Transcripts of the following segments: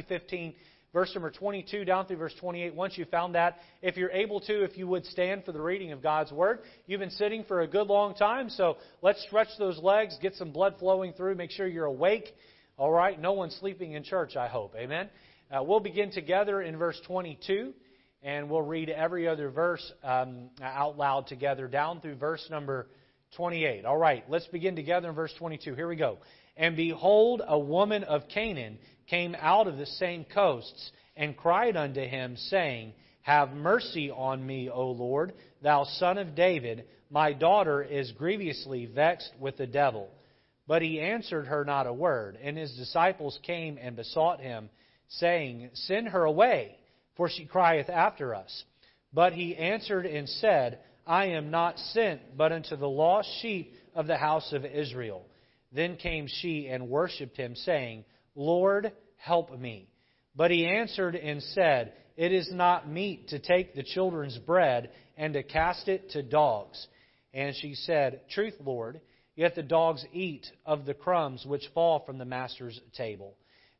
15, verse number 22 down through verse 28. Once you found that, if you're able to, if you would stand for the reading of God's Word. You've been sitting for a good long time, so let's stretch those legs, get some blood flowing through, make sure you're awake. All right? No one's sleeping in church, I hope. Amen? Uh, we'll begin together in verse 22, and we'll read every other verse um, out loud together down through verse number 28. All right, let's begin together in verse 22. Here we go. And behold, a woman of Canaan came out of the same coasts and cried unto him, saying, Have mercy on me, O Lord, thou son of David. My daughter is grievously vexed with the devil. But he answered her not a word. And his disciples came and besought him, saying, Send her away, for she crieth after us. But he answered and said, I am not sent but unto the lost sheep of the house of Israel. Then came she and worshipped him, saying, Lord, help me. But he answered and said, It is not meet to take the children's bread and to cast it to dogs. And she said, Truth, Lord, yet the dogs eat of the crumbs which fall from the master's table.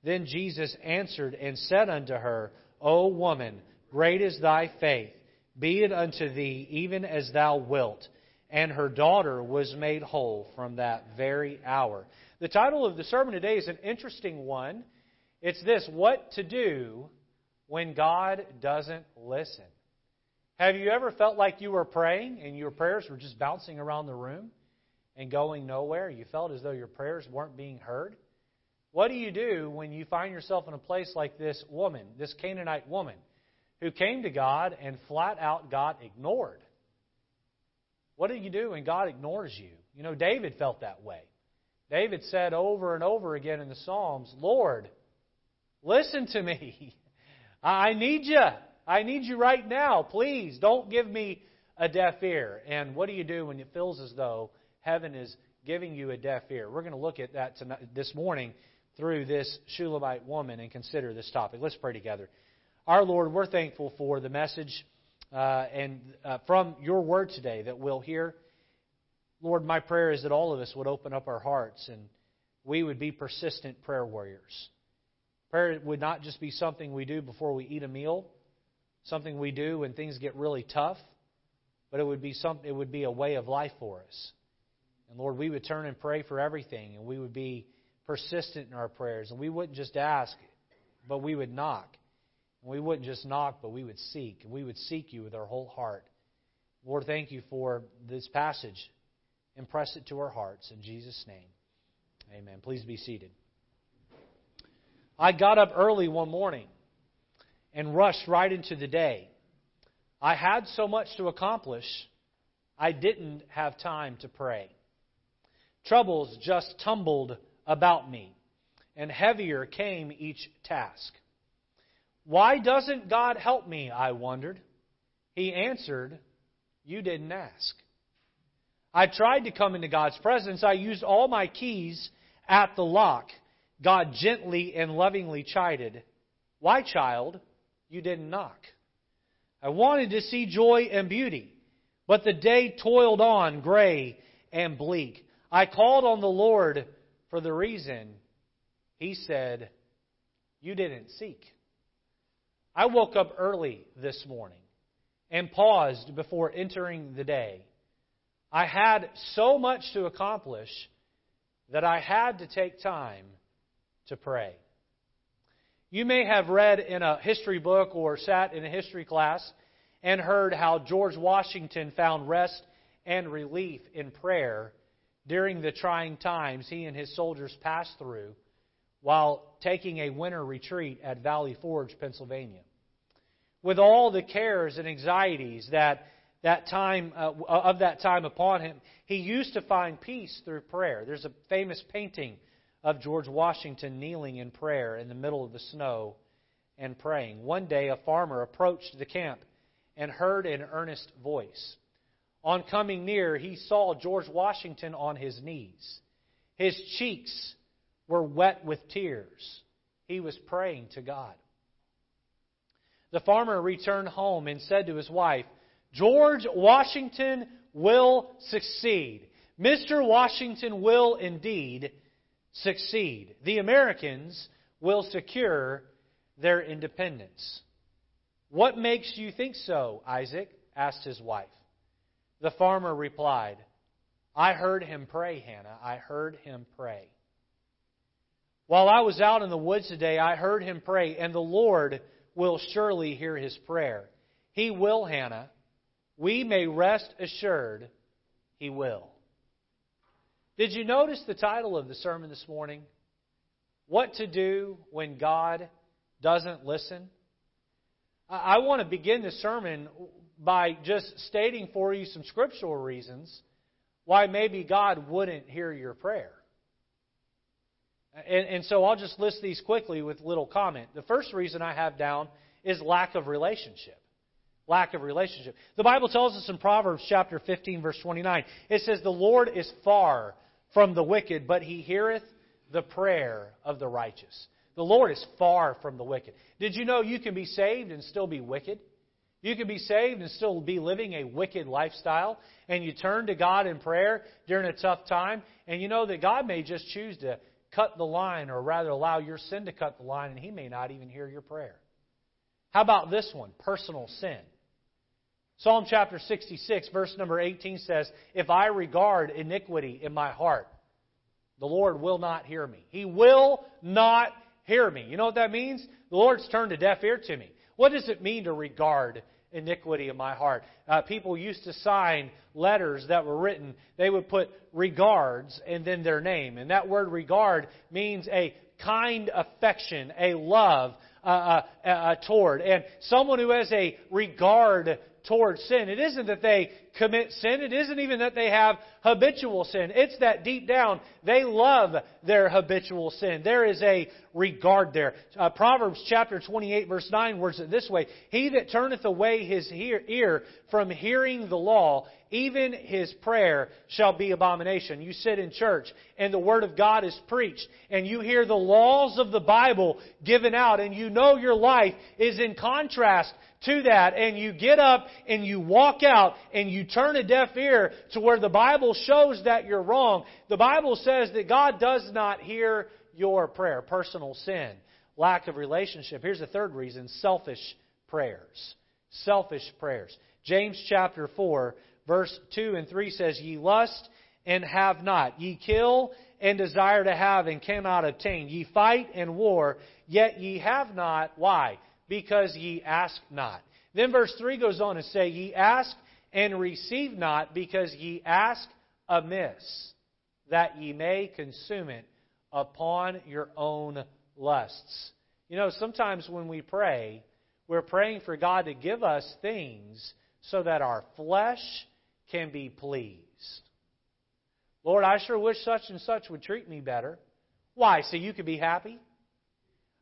Then Jesus answered and said unto her, O woman, great is thy faith. Be it unto thee even as thou wilt. And her daughter was made whole from that very hour. The title of the sermon today is an interesting one. It's this What to Do When God Doesn't Listen. Have you ever felt like you were praying and your prayers were just bouncing around the room and going nowhere? You felt as though your prayers weren't being heard? What do you do when you find yourself in a place like this woman, this Canaanite woman, who came to God and flat out got ignored? What do you do when God ignores you? You know, David felt that way. David said over and over again in the Psalms, Lord, listen to me. I need you. I need you right now. Please don't give me a deaf ear. And what do you do when it feels as though heaven is giving you a deaf ear? We're going to look at that tonight, this morning through this Shulamite woman and consider this topic. Let's pray together. Our Lord, we're thankful for the message uh, and uh, from your word today that we'll hear. Lord, my prayer is that all of us would open up our hearts and we would be persistent prayer warriors. Prayer would not just be something we do before we eat a meal, something we do when things get really tough, but it would be some, it would be a way of life for us. And Lord, we would turn and pray for everything, and we would be persistent in our prayers, and we wouldn't just ask, but we would knock. And we wouldn't just knock, but we would seek, and we would seek you with our whole heart. Lord, thank you for this passage Impress it to our hearts. In Jesus' name, amen. Please be seated. I got up early one morning and rushed right into the day. I had so much to accomplish, I didn't have time to pray. Troubles just tumbled about me, and heavier came each task. Why doesn't God help me? I wondered. He answered, You didn't ask. I tried to come into God's presence. I used all my keys at the lock. God gently and lovingly chided, Why, child, you didn't knock? I wanted to see joy and beauty, but the day toiled on gray and bleak. I called on the Lord for the reason He said, You didn't seek. I woke up early this morning and paused before entering the day. I had so much to accomplish that I had to take time to pray. You may have read in a history book or sat in a history class and heard how George Washington found rest and relief in prayer during the trying times he and his soldiers passed through while taking a winter retreat at Valley Forge, Pennsylvania. With all the cares and anxieties that that time uh, of that time upon him, he used to find peace through prayer. There's a famous painting of George Washington kneeling in prayer in the middle of the snow and praying. One day, a farmer approached the camp and heard an earnest voice. On coming near, he saw George Washington on his knees. His cheeks were wet with tears. He was praying to God. The farmer returned home and said to his wife, George Washington will succeed. Mr. Washington will indeed succeed. The Americans will secure their independence. What makes you think so, Isaac? asked his wife. The farmer replied, I heard him pray, Hannah. I heard him pray. While I was out in the woods today, I heard him pray, and the Lord will surely hear his prayer. He will, Hannah. We may rest assured he will. Did you notice the title of the sermon this morning? What to do when God doesn't listen? I want to begin the sermon by just stating for you some scriptural reasons why maybe God wouldn't hear your prayer. And, and, so I'll just list these quickly with little comment. The first reason I have down is lack of relationship. Lack of relationship. The Bible tells us in Proverbs chapter 15, verse 29, it says, The Lord is far from the wicked, but he heareth the prayer of the righteous. The Lord is far from the wicked. Did you know you can be saved and still be wicked? You can be saved and still be living a wicked lifestyle, and you turn to God in prayer during a tough time, and you know that God may just choose to cut the line, or rather allow your sin to cut the line, and He may not even hear your prayer. How about this one? Personal sin. Psalm chapter 66, verse number 18 says, If I regard iniquity in my heart, the Lord will not hear me. He will not hear me. You know what that means? The Lord's turned a deaf ear to me. What does it mean to regard iniquity in my heart? Uh, people used to sign letters that were written. They would put regards and then their name. And that word regard means a kind affection, a love uh, uh, uh, toward. And someone who has a regard towards sin. It isn't that they commit sin. It isn't even that they have habitual sin. It's that deep down they love their habitual sin. There is a regard there. Uh, Proverbs chapter 28 verse 9 words it this way, He that turneth away his ear from hearing the law, even his prayer shall be abomination. You sit in church and the Word of God is preached and you hear the laws of the Bible given out and you know your life is in contrast to that and you get up and you walk out and you turn a deaf ear to where the Bible shows that you're wrong. The Bible says that God does not hear your prayer. Personal sin, lack of relationship. Here's the third reason selfish prayers. Selfish prayers. James chapter 4, verse 2 and 3 says, Ye lust and have not. Ye kill and desire to have and cannot obtain. Ye fight and war, yet ye have not. Why? because ye ask not. Then verse 3 goes on to say, Ye ask and receive not because ye ask amiss, that ye may consume it upon your own lusts. You know, sometimes when we pray, we're praying for God to give us things so that our flesh can be pleased. Lord, I sure wish such and such would treat me better. Why? So you could be happy?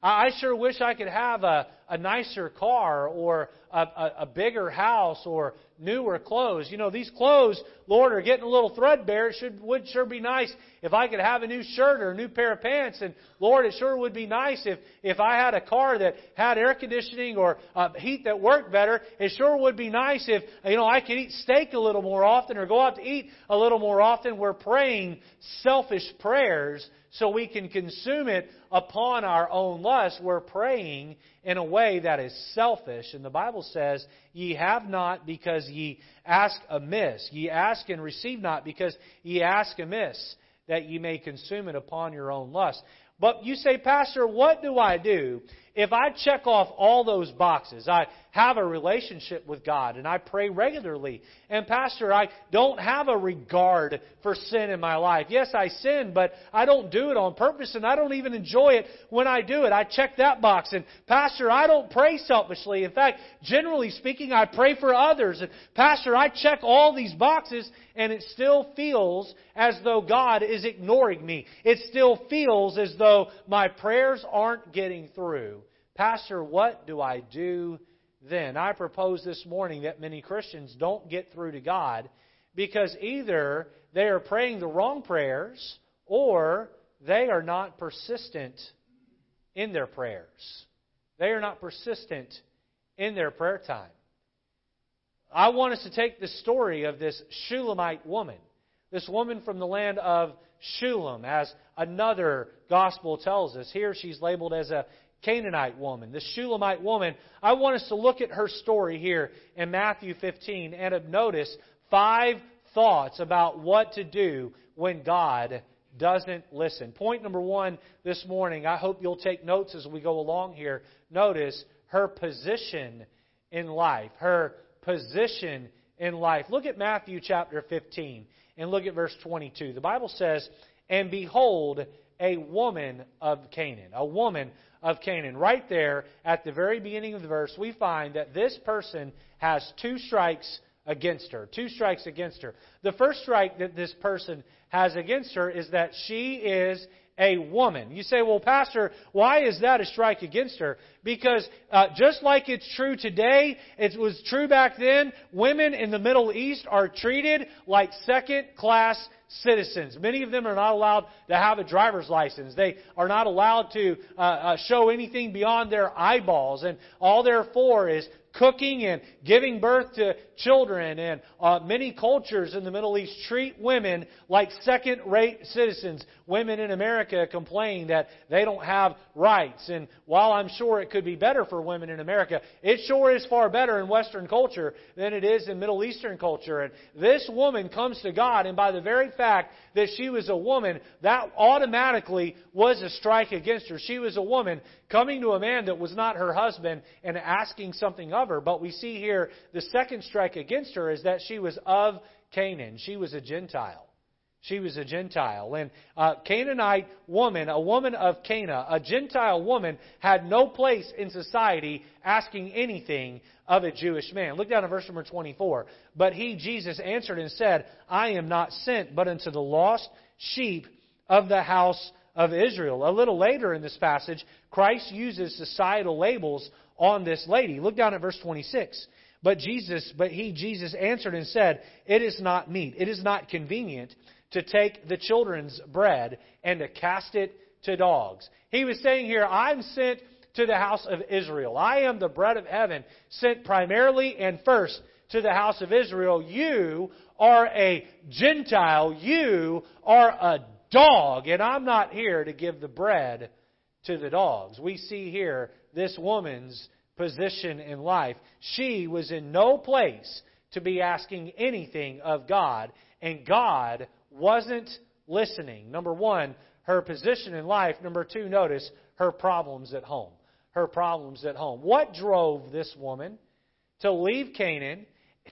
I sure wish I could have a, a nicer car or a, a, a bigger house or newer clothes. You know, these clothes, Lord, are getting a little threadbare. It should, would sure be nice if I could have a new shirt or a new pair of pants. And Lord, it sure would be nice if, if I had a car that had air conditioning or uh, heat that worked better. It sure would be nice if, you know, I could eat steak a little more often or go out to eat a little more often. We're praying selfish prayers so we can consume it upon our own lust. We're praying in a way that is selfish. And the Bible says, Ye have not because ye ask amiss. Ye ask and receive not because ye ask amiss, that ye may consume it upon your own lust. But you say, Pastor, what do I do if I check off all those boxes? I have a relationship with God and I pray regularly. And Pastor, I don't have a regard for sin in my life. Yes, I sin, but I don't do it on purpose and I don't even enjoy it when I do it. I check that box. And Pastor, I don't pray selfishly. In fact, generally speaking, I pray for others. And Pastor, I check all these boxes and it still feels as though God is ignoring me. It still feels as though my prayers aren't getting through. Pastor, what do I do then. I propose this morning that many Christians don't get through to God because either they are praying the wrong prayers or they are not persistent in their prayers. They are not persistent in their prayer time. I want us to take the story of this Shulamite woman, this woman from the land of Shulam, as another gospel tells us. Here she's labeled as a Canaanite woman, the Shulamite woman. I want us to look at her story here in Matthew 15 and notice five thoughts about what to do when God doesn't listen. Point number one this morning, I hope you'll take notes as we go along here. Notice her position in life. Her position in life. Look at Matthew chapter 15 and look at verse 22. The Bible says, And behold, a woman of Canaan. A woman of Canaan. Right there at the very beginning of the verse, we find that this person has two strikes against her. Two strikes against her. The first strike that this person has against her is that she is a woman. You say, well, Pastor, why is that a strike against her? Because uh, just like it's true today, it was true back then, women in the Middle East are treated like second class citizens. Many of them are not allowed to have a driver's license. They are not allowed to uh, uh, show anything beyond their eyeballs. And all they're for is cooking and giving birth to children. And uh, many cultures in the Middle East treat women like second rate citizens. Women in America complain that they don't have rights. And while I'm sure it could be better for women in America, it sure is far better in Western culture than it is in Middle Eastern culture. And this woman comes to God, and by the very fact that she was a woman, that automatically was a strike against her. She was a woman coming to a man that was not her husband and asking something of her. But we see here the second strike against her is that she was of Canaan. She was a Gentile. She was a Gentile. And a Canaanite woman, a woman of Cana, a Gentile woman, had no place in society asking anything of a Jewish man. Look down at verse number 24. But he, Jesus, answered and said, I am not sent but unto the lost sheep of the house of Israel. A little later in this passage, Christ uses societal labels on this lady. Look down at verse 26. But Jesus, but he, Jesus answered and said, It is not meet, it is not convenient to take the children's bread and to cast it to dogs. He was saying here, I'm sent to the house of Israel. I am the bread of heaven, sent primarily and first to the house of Israel. You are a Gentile. You are a dog, and I'm not here to give the bread to the dogs. We see here this woman's position in life. She was in no place to be asking anything of God, and God wasn't listening. Number one, her position in life. Number two, notice her problems at home. Her problems at home. What drove this woman to leave Canaan,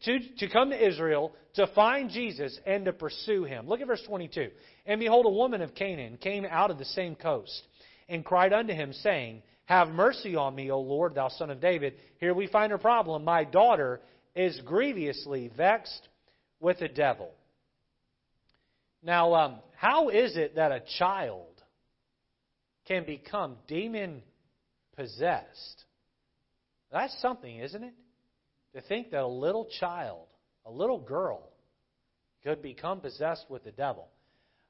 to, to come to Israel, to find Jesus, and to pursue him? Look at verse 22. And behold, a woman of Canaan came out of the same coast and cried unto him, saying, Have mercy on me, O Lord, thou son of David. Here we find her problem. My daughter is grievously vexed with the devil. Now, um, how is it that a child can become demon possessed? That's something, isn't it? To think that a little child, a little girl, could become possessed with the devil.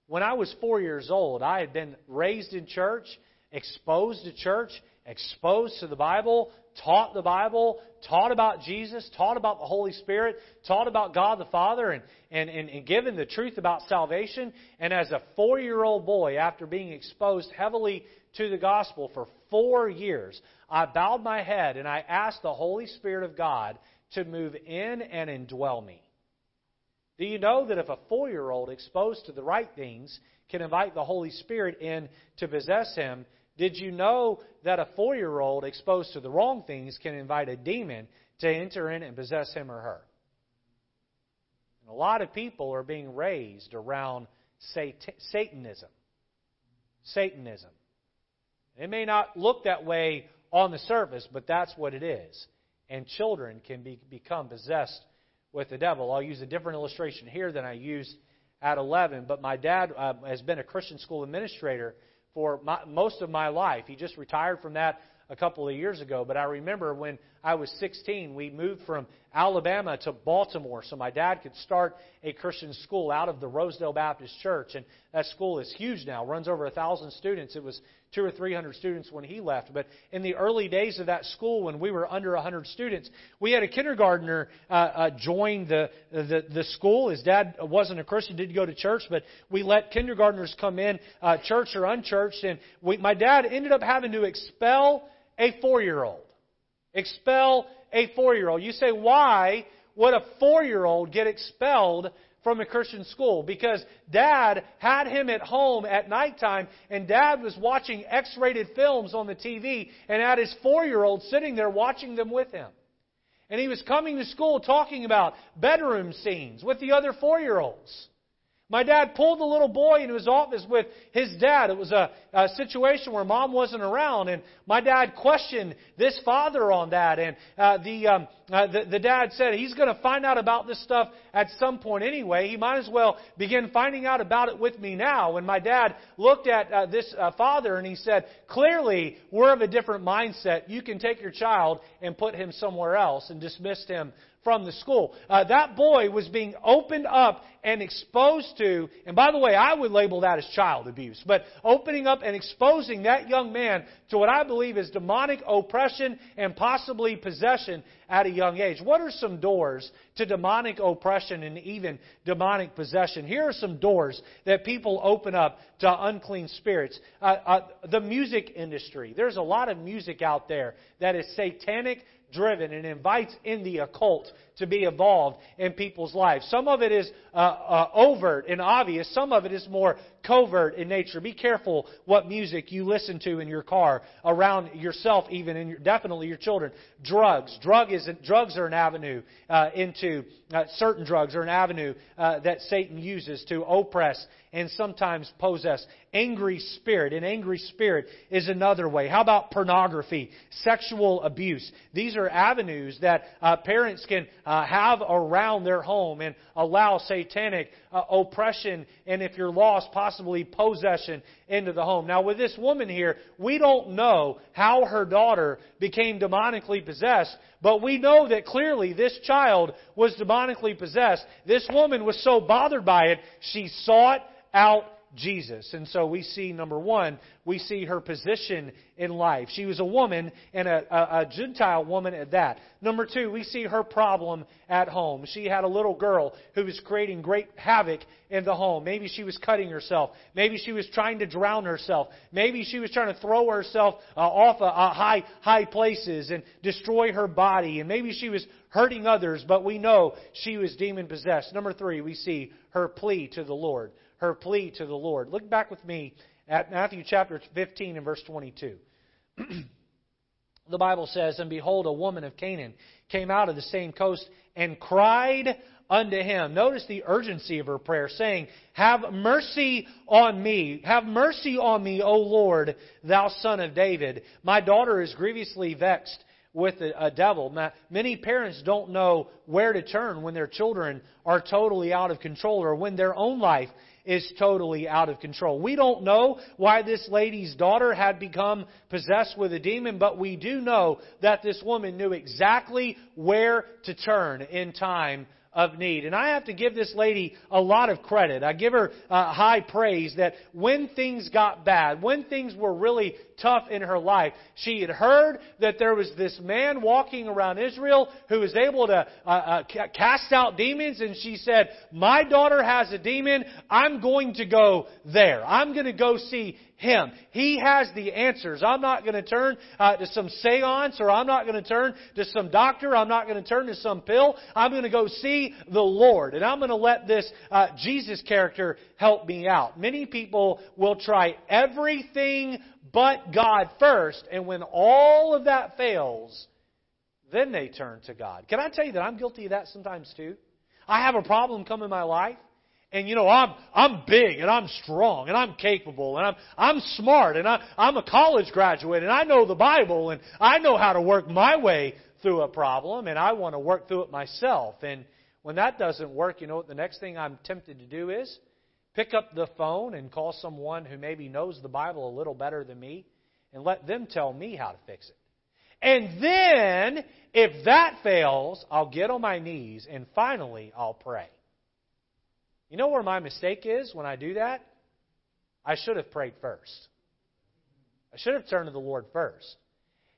When I was four years old, I had been raised in church, exposed to church, exposed to the Bible, taught the Bible, taught about Jesus, taught about the Holy Spirit, taught about God the Father, and, and, and, and given the truth about salvation. And as a four year old boy, after being exposed heavily to the gospel for four years, I bowed my head and I asked the Holy Spirit of God to move in and indwell me. Do you know that if a four year old exposed to the right things can invite the Holy Spirit in to possess him, did you know that a four year old exposed to the wrong things can invite a demon to enter in and possess him or her? And a lot of people are being raised around Satanism. Satanism. It may not look that way on the surface, but that's what it is. And children can be, become possessed with the devil. I'll use a different illustration here than I used at 11, but my dad uh, has been a Christian school administrator for my, most of my life. He just retired from that a couple of years ago, but I remember when I was 16, we moved from Alabama to Baltimore so my dad could start a Christian school out of the Rosedale Baptist Church. And that school is huge now, runs over a thousand students. It was two or three hundred students when he left. But in the early days of that school, when we were under a hundred students, we had a kindergartner uh, uh, join the, the the school. His dad wasn't a Christian, didn't go to church, but we let kindergartners come in, uh, church or unchurched, and we, my dad ended up having to expel a four-year-old. Expel a four-year-old. You say, why would a four-year-old get expelled from a Christian school because dad had him at home at nighttime and dad was watching X rated films on the TV and had his four year old sitting there watching them with him. And he was coming to school talking about bedroom scenes with the other four year olds. My dad pulled the little boy into his office with his dad. It was a, a, situation where mom wasn't around, and my dad questioned this father on that. And uh, the, um, uh, the the dad said he's going to find out about this stuff at some point anyway. He might as well begin finding out about it with me now. And my dad looked at uh, this uh, father and he said, "Clearly, we're of a different mindset. You can take your child and put him somewhere else," and dismissed him from the school. Uh, that boy was being opened up and exposed to, and by the way, I would label that as child abuse, but opening up and exposing that young man to what I believe is demonic oppression and possibly possession at a young age. What are some doors to demonic oppression and even demonic possession? Here are some doors that people open up to unclean spirits. Uh, uh, the music industry. There's a lot of music out there that is satanic driven and invites in the occult to be involved in people's lives. Some of it is uh, uh, overt and obvious. Some of it is more covert in nature. Be careful what music you listen to in your car, around yourself, even and your, definitely your children. Drugs. Drug is drugs are an avenue uh, into uh, certain drugs are an avenue uh, that Satan uses to oppress and sometimes possess. Angry spirit. An angry spirit is another way. How about pornography, sexual abuse? These are avenues that uh, parents can uh, have around their home and allow satanic uh, oppression and, if you're lost, possibly possession into the home. Now, with this woman here, we don't know how her daughter became demonically possessed, but we know that clearly this child was demonically possessed. This woman was so bothered by it, she sought out Jesus. And so we see, number one, we see her position in life. She was a woman, and a, a, a, Gentile woman at that. Number two, we see her problem at home. She had a little girl who was creating great havoc in the home. Maybe she was cutting herself. Maybe she was trying to drown herself. Maybe she was trying to throw herself uh, off uh, high, high places and destroy her body. And maybe she was hurting others, but we know she was demon possessed. Number three, we see her plea to the Lord her plea to the Lord. Look back with me at Matthew chapter 15 and verse 22. the Bible says, And behold, a woman of Canaan came out of the same coast and cried unto him. Notice the urgency of her prayer, saying, Have mercy on me. Have mercy on me, O Lord, thou son of David. My daughter is grievously vexed with a, devil. Now, many parents don't know where to turn when their children are totally out of control or when their own life is totally out of control. We don't know why this lady's daughter had become possessed with a demon, but we do know that this woman knew exactly where to turn in time of need. And I have to give this lady a lot of credit. I give her uh, high praise that when things got bad, when things were really tough in her life, she had heard that there was this man walking around Israel who was able to uh, uh, cast out demons, and she said, My daughter has a demon. I'm going to go there. I'm going to go see him. He has the answers. I'm not going to turn uh, to some seance or I'm not going to turn to some doctor. I'm not going to turn to some pill. I'm going to go see the Lord. And I'm going to let this uh, Jesus character help me out. Many people will try everything but God first. And when all of that fails, then they turn to God. Can I tell you that I'm guilty of that sometimes too? I have a problem come in my life and you know I'm I'm big and I'm strong and I'm capable and I'm I'm smart and I, I'm a college graduate and I know the Bible and I know how to work my way through a problem and I want to work through it myself and when that doesn't work, you know what the next thing I'm tempted to do is pick up the phone and call someone who maybe knows the Bible a little better than me and let them tell me how to fix it. And then, if that fails, I'll get on my knees and finally I'll pray. You know where my mistake is when I do that? I should have prayed first. I should have turned to the Lord first.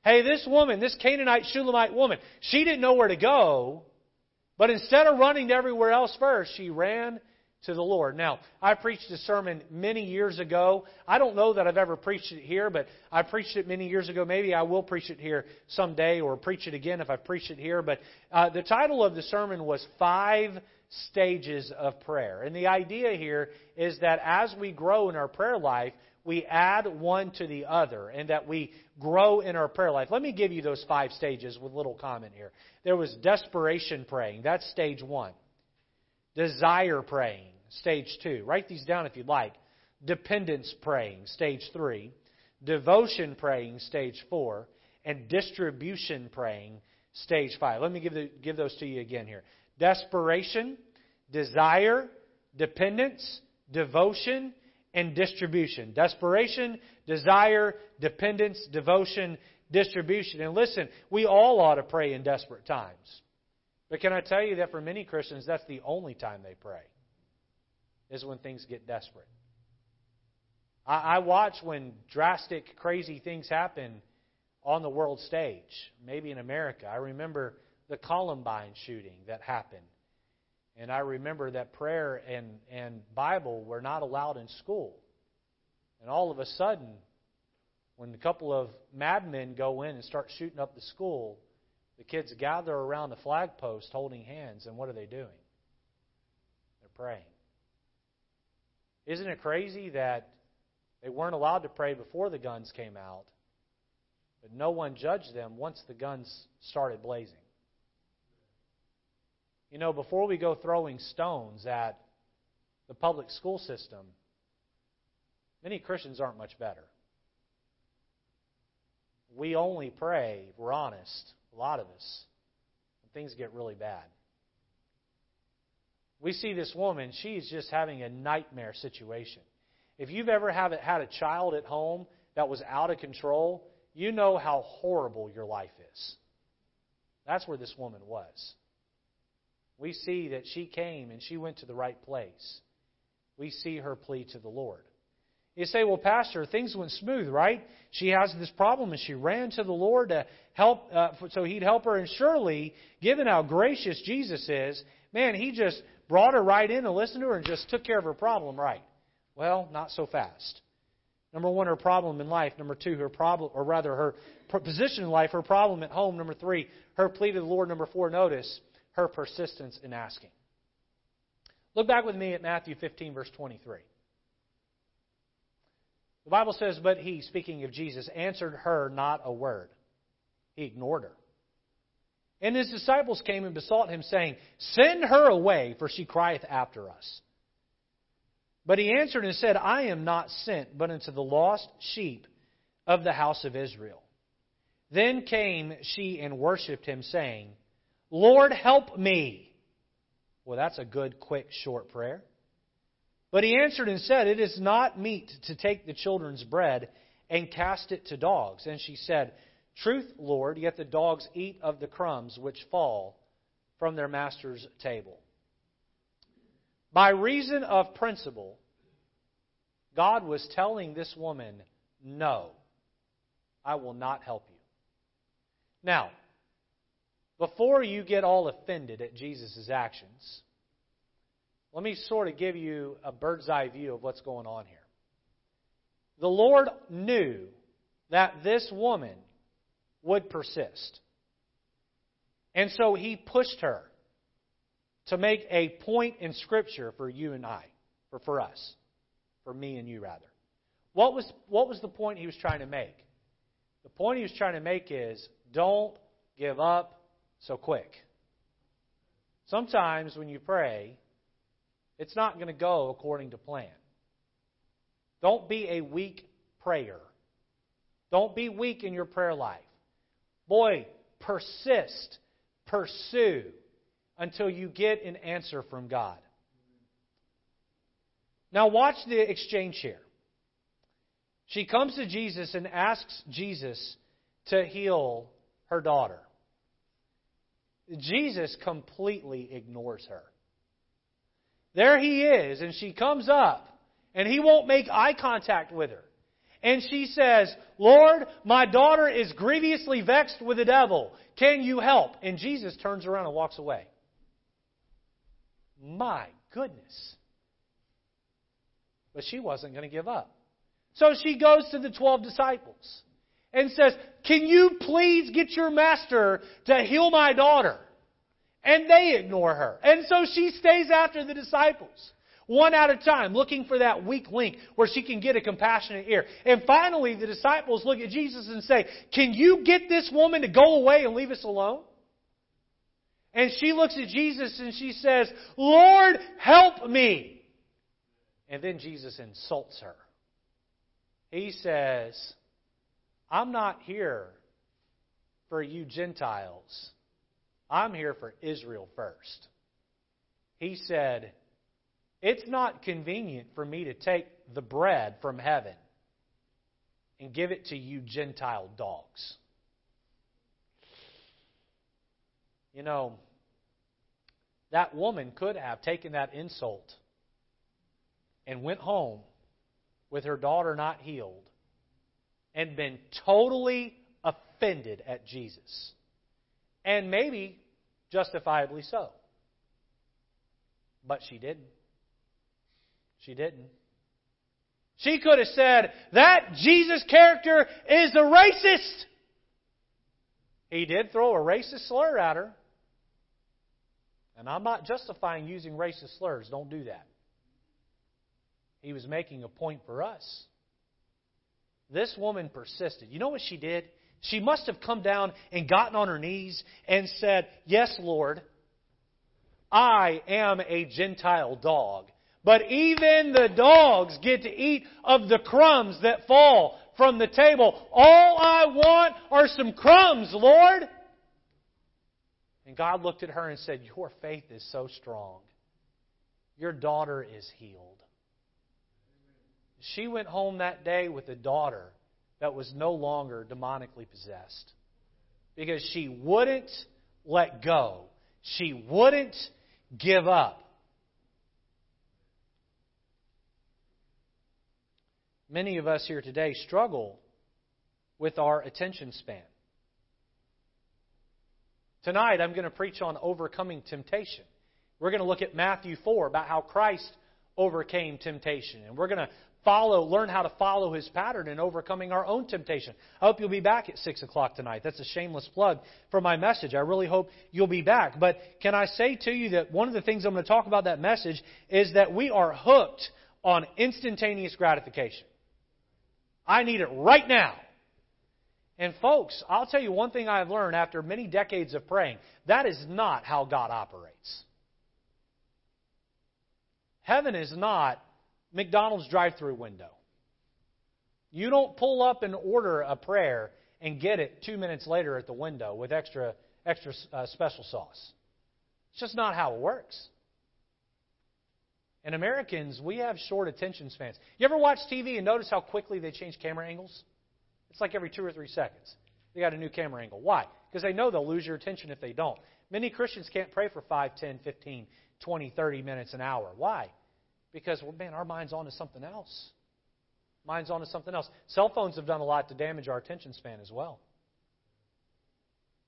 Hey, this woman, this Canaanite Shulamite woman, she didn't know where to go, but instead of running to everywhere else first, she ran to the Lord. Now, I preached a sermon many years ago. I don't know that I've ever preached it here, but I preached it many years ago. Maybe I will preach it here someday or preach it again if I preach it here. But uh, the title of the sermon was Five Stages of Prayer. And the idea here is that as we grow in our prayer life, we add one to the other and that we grow in our prayer life. Let me give you those five stages with little comment here. There was desperation praying. That's stage one. Desire praying, stage two. Write these down if you'd like. Dependence praying, stage three. Devotion praying, stage four. And distribution praying, stage five. Let me give, the, give those to you again here. Desperation, desire, dependence, devotion, and distribution. Desperation, desire, dependence, devotion, distribution. And listen, we all ought to pray in desperate times. But can I tell you that for many Christians, that's the only time they pray, is when things get desperate. I, I watch when drastic, crazy things happen on the world stage, maybe in America. I remember the Columbine shooting that happened and I remember that prayer and, and Bible were not allowed in school. And all of a sudden, when a couple of madmen go in and start shooting up the school, the kids gather around the flag post holding hands, and what are they doing? They're praying. Isn't it crazy that they weren't allowed to pray before the guns came out, but no one judged them once the guns started blazing? You know, before we go throwing stones at the public school system, many Christians aren't much better. We only pray, if we're honest, a lot of us, when things get really bad. We see this woman, she's just having a nightmare situation. If you've ever have had a child at home that was out of control, you know how horrible your life is. That's where this woman was we see that she came and she went to the right place. We see her plea to the Lord. You say, well, Pastor, things went smooth, right? She has this problem and she ran to the Lord to help, uh, so He'd help her. And surely, given how gracious Jesus is, man, He just brought her right in and listened to her and just took care of her problem, right? Well, not so fast. Number one, her problem in life. Number two, her problem, or rather, her position in life, her problem at home. Number three, her plea to the Lord. Number four, notice her persistence in asking. Look back with me at Matthew 15, verse 23. The Bible says, But he, speaking of Jesus, answered her not a word. He ignored her. And his disciples came and besought him, saying, Send her away, for she crieth after us. But he answered and said, I am not sent but unto the lost sheep of the house of Israel. Then came she and worshipped him, saying, Lord, help me. Well, that's a good, quick, short prayer. But he answered and said, It is not meet to take the children's bread and cast it to dogs. And she said, Truth, Lord, yet the dogs eat of the crumbs which fall from their master's table. By reason of principle, God was telling this woman, No, I will not help you. Now, before you get all offended at Jesus' actions, let me sort of give you a bird's eye view of what's going on here. The Lord knew that this woman would persist. And so he pushed her to make a point in Scripture for you and I, or for us, for me and you rather. What was, what was the point he was trying to make? The point he was trying to make is don't give up so quick. Sometimes when you pray, it's not going to go according to plan. Don't be a weak prayer. Don't be weak in your prayer life. Boy, persist, pursue until you get an answer from God. Now, watch the exchange here. She comes to Jesus and asks Jesus to heal her daughter. Jesus completely ignores her. There he is, and she comes up, and he won't make eye contact with her. And she says, Lord, my daughter is grievously vexed with the devil. Can you help? And Jesus turns around and walks away. My goodness. But she wasn't going to give up. So she goes to the 12 disciples and says, Can you please get your master to heal my daughter? And they ignore her. And so she stays after the disciples, one at a time, looking for that weak link where she can get a compassionate ear. And finally, the disciples look at Jesus and say, Can you get this woman to go away and leave us alone? And she looks at Jesus and she says, Lord, help me. And then Jesus insults her. He says, I'm not here for you Gentiles. I'm here for Israel first. He said, It's not convenient for me to take the bread from heaven and give it to you Gentile dogs. You know, that woman could have taken that insult and went home with her daughter not healed and been totally offended at Jesus. And maybe justifiably so. But she didn't. She didn't. She could have said, That Jesus character is a racist. He did throw a racist slur at her. And I'm not justifying using racist slurs. Don't do that. He was making a point for us. This woman persisted. You know what she did? She must have come down and gotten on her knees and said, Yes, Lord, I am a Gentile dog. But even the dogs get to eat of the crumbs that fall from the table. All I want are some crumbs, Lord. And God looked at her and said, Your faith is so strong. Your daughter is healed. She went home that day with a daughter that was no longer demonically possessed because she wouldn't let go. She wouldn't give up. Many of us here today struggle with our attention span. Tonight, I'm going to preach on overcoming temptation. We're going to look at Matthew 4 about how Christ overcame temptation. And we're going to follow, learn how to follow his pattern in overcoming our own temptation. I hope you'll be back at 6 o'clock tonight. That's a shameless plug for my message. I really hope you'll be back. But can I say to you that one of the things I'm going to talk about that message is that we are hooked on instantaneous gratification. I need it right now. And folks, I'll tell you one thing I've learned after many decades of praying that is not how God operates. Heaven is not McDonald's drive through window. You don't pull up and order a prayer and get it two minutes later at the window with extra, extra uh, special sauce. It's just not how it works. And Americans, we have short attention spans. You ever watch TV and notice how quickly they change camera angles? It's like every two or three seconds. They got a new camera angle. Why? Because they know they'll lose your attention if they don't. Many Christians can't pray for 5, 10, 15, 20, 30 minutes, an hour. Why? Because, well, man, our mind's on to something else. Mind's on to something else. Cell phones have done a lot to damage our attention span as well.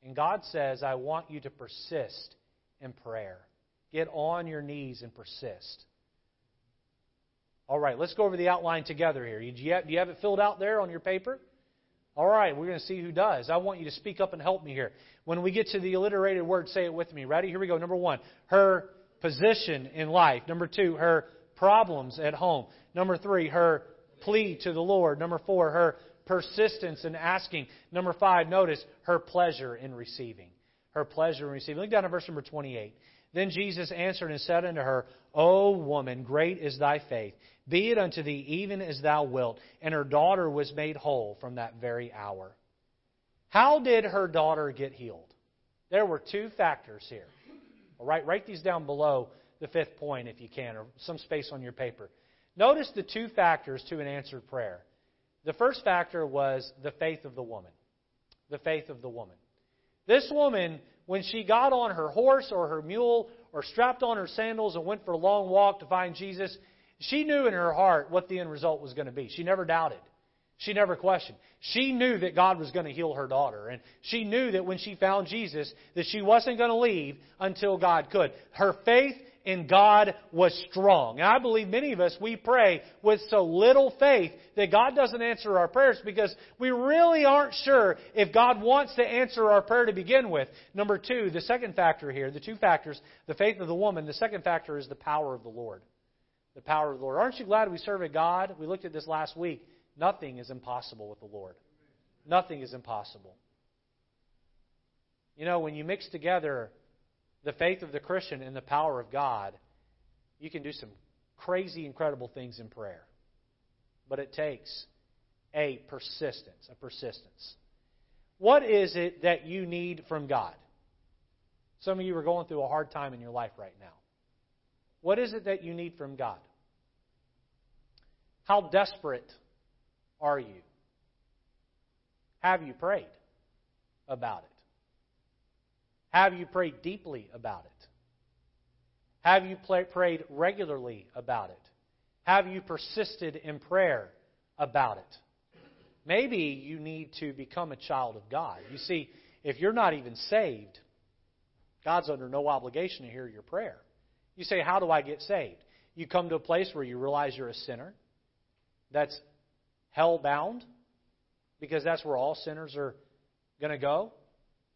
And God says, I want you to persist in prayer. Get on your knees and persist. All right, let's go over the outline together here. Do you have, do you have it filled out there on your paper? All right, we're going to see who does. I want you to speak up and help me here. When we get to the alliterated word, say it with me. Ready? Here we go. Number one, her position in life. Number two, her problems at home. Number three, her plea to the Lord. Number four, her persistence in asking. Number five, notice her pleasure in receiving. Her pleasure in receiving. Look down at verse number 28. Then Jesus answered and said unto her, O woman, great is thy faith. Be it unto thee even as thou wilt. And her daughter was made whole from that very hour. How did her daughter get healed? There were two factors here. All right, write these down below the fifth point if you can, or some space on your paper. Notice the two factors to an answered prayer. The first factor was the faith of the woman. The faith of the woman. This woman, when she got on her horse or her mule or strapped on her sandals and went for a long walk to find Jesus, she knew in her heart what the end result was going to be. She never doubted. She never questioned. She knew that God was going to heal her daughter. And she knew that when she found Jesus, that she wasn't going to leave until God could. Her faith in God was strong. And I believe many of us, we pray with so little faith that God doesn't answer our prayers because we really aren't sure if God wants to answer our prayer to begin with. Number two, the second factor here, the two factors, the faith of the woman, the second factor is the power of the Lord. The power of the Lord. Aren't you glad we serve a God? We looked at this last week. Nothing is impossible with the Lord. Nothing is impossible. You know, when you mix together the faith of the Christian and the power of God, you can do some crazy, incredible things in prayer. But it takes a persistence, a persistence. What is it that you need from God? Some of you are going through a hard time in your life right now. What is it that you need from God? How desperate are you? Have you prayed about it? Have you prayed deeply about it? Have you prayed regularly about it? Have you persisted in prayer about it? Maybe you need to become a child of God. You see, if you're not even saved, God's under no obligation to hear your prayer. You say, How do I get saved? You come to a place where you realize you're a sinner that's hell bound, because that's where all sinners are going to go.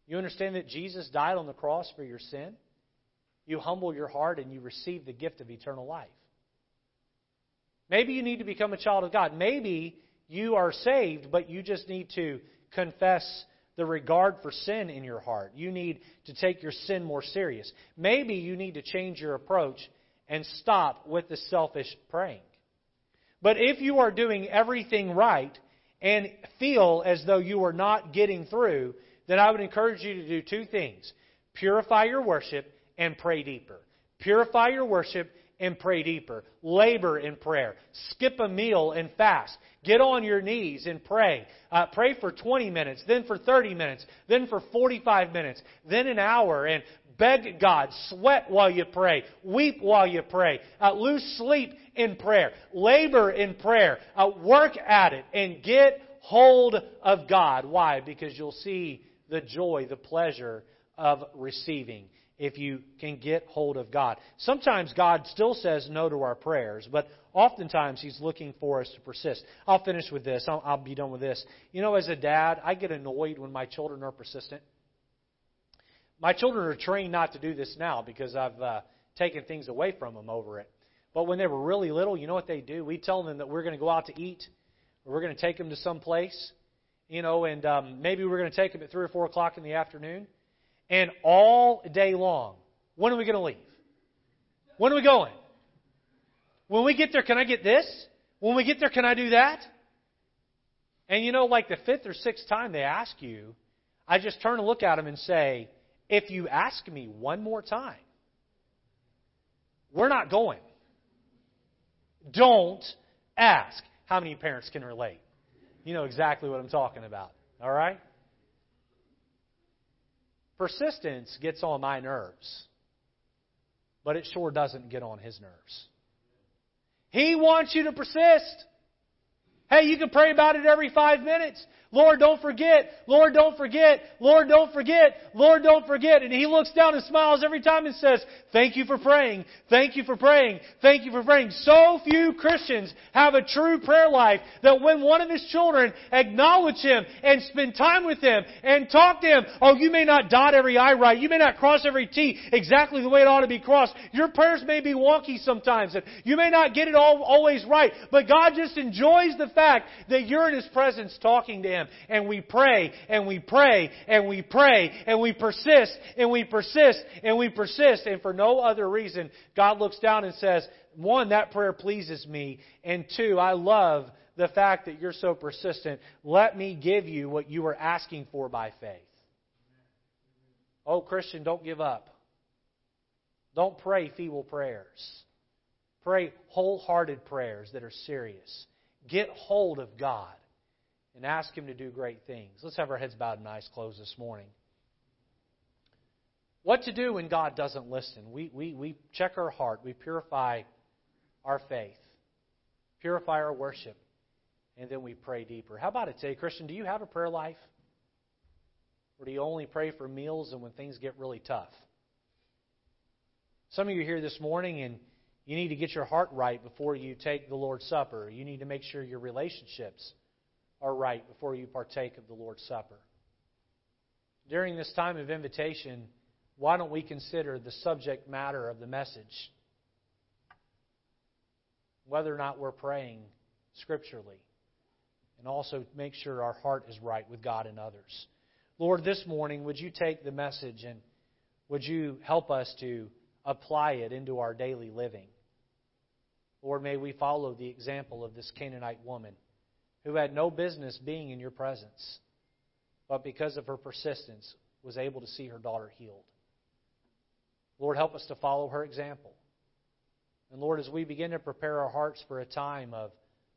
You understand that Jesus died on the cross for your sin. You humble your heart and you receive the gift of eternal life. Maybe you need to become a child of God. Maybe you are saved, but you just need to confess the regard for sin in your heart. You need to take your sin more serious. Maybe you need to change your approach and stop with the selfish praying. But if you are doing everything right and feel as though you are not getting through, then I would encourage you to do two things purify your worship and pray deeper. Purify your worship and pray deeper. Labor in prayer. Skip a meal and fast. Get on your knees and pray. Uh, pray for 20 minutes, then for 30 minutes, then for 45 minutes, then an hour, and beg God. Sweat while you pray. Weep while you pray. Uh, lose sleep in prayer. Labor in prayer. Uh, work at it and get hold of God. Why? Because you'll see the joy, the pleasure of receiving if you can get hold of God. Sometimes God still says no to our prayers, but oftentimes He's looking for us to persist. I'll finish with this. I'll, I'll, be done with this. You know, as a dad, I get annoyed when my children are persistent. My children are trained not to do this now because I've uh, taken things away from them over it. But when they were really little, you know what they do? We tell them that we're going to go out to eat, or we're going to take them to some place, you know, and um, maybe we're going to take them at 3 or 4 o'clock in the afternoon. And all day long, when are we going to leave? When are we going? When we get there, can I get this? When we get there, can I do that? And you know, like the fifth or sixth time they ask you, I just turn and look at them and say, if you ask me one more time, we're not going. Don't ask. How many parents can relate? You know exactly what I'm talking about. All right? Persistence gets on my nerves, but it sure doesn't get on his nerves. He wants you to persist. Hey, you can pray about it every five minutes. Lord, don't forget. Lord, don't forget. Lord, don't forget. Lord, don't forget. And he looks down and smiles every time and says, Thank you for praying. Thank you for praying. Thank you for praying. So few Christians have a true prayer life that when one of his children acknowledge him and spend time with him and talk to him, oh, you may not dot every I right. You may not cross every T exactly the way it ought to be crossed. Your prayers may be wonky sometimes and you may not get it all always right. But God just enjoys the fact that you're in his presence talking to him him. And we pray and we pray and we pray and we persist and we persist and we persist. And for no other reason, God looks down and says, one, that prayer pleases me. And two, I love the fact that you're so persistent. Let me give you what you are asking for by faith. Oh, Christian, don't give up. Don't pray feeble prayers. Pray wholehearted prayers that are serious. Get hold of God and ask Him to do great things. Let's have our heads bowed and eyes closed this morning. what to do when God doesn't listen. We, we, we check our heart, we purify our faith, purify our worship, and then we pray deeper. How about it today, Christian? Do you have a prayer life? Or do you only pray for meals and when things get really tough? Some of you are here this morning and you need to get your heart right before you take the Lord's Supper. You need to make sure your relationships are right before you partake of the Lord's Supper. During this time of invitation, why don't we consider the subject matter of the message? Whether or not we're praying scripturally. And also make sure our heart is right with God and others. Lord, this morning, would you take the message and would you help us to apply it into our daily living? Lord, may we follow the example of this Canaanite woman who had no business being in your presence, but because of her persistence was able to see her daughter healed. Lord, help us to follow her example. And Lord, as we begin to prepare our hearts for a time of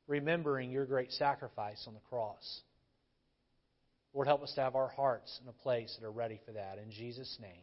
remembering your great sacrifice on the cross, Lord, help us to have our hearts in a place that are ready for that. In Jesus' name.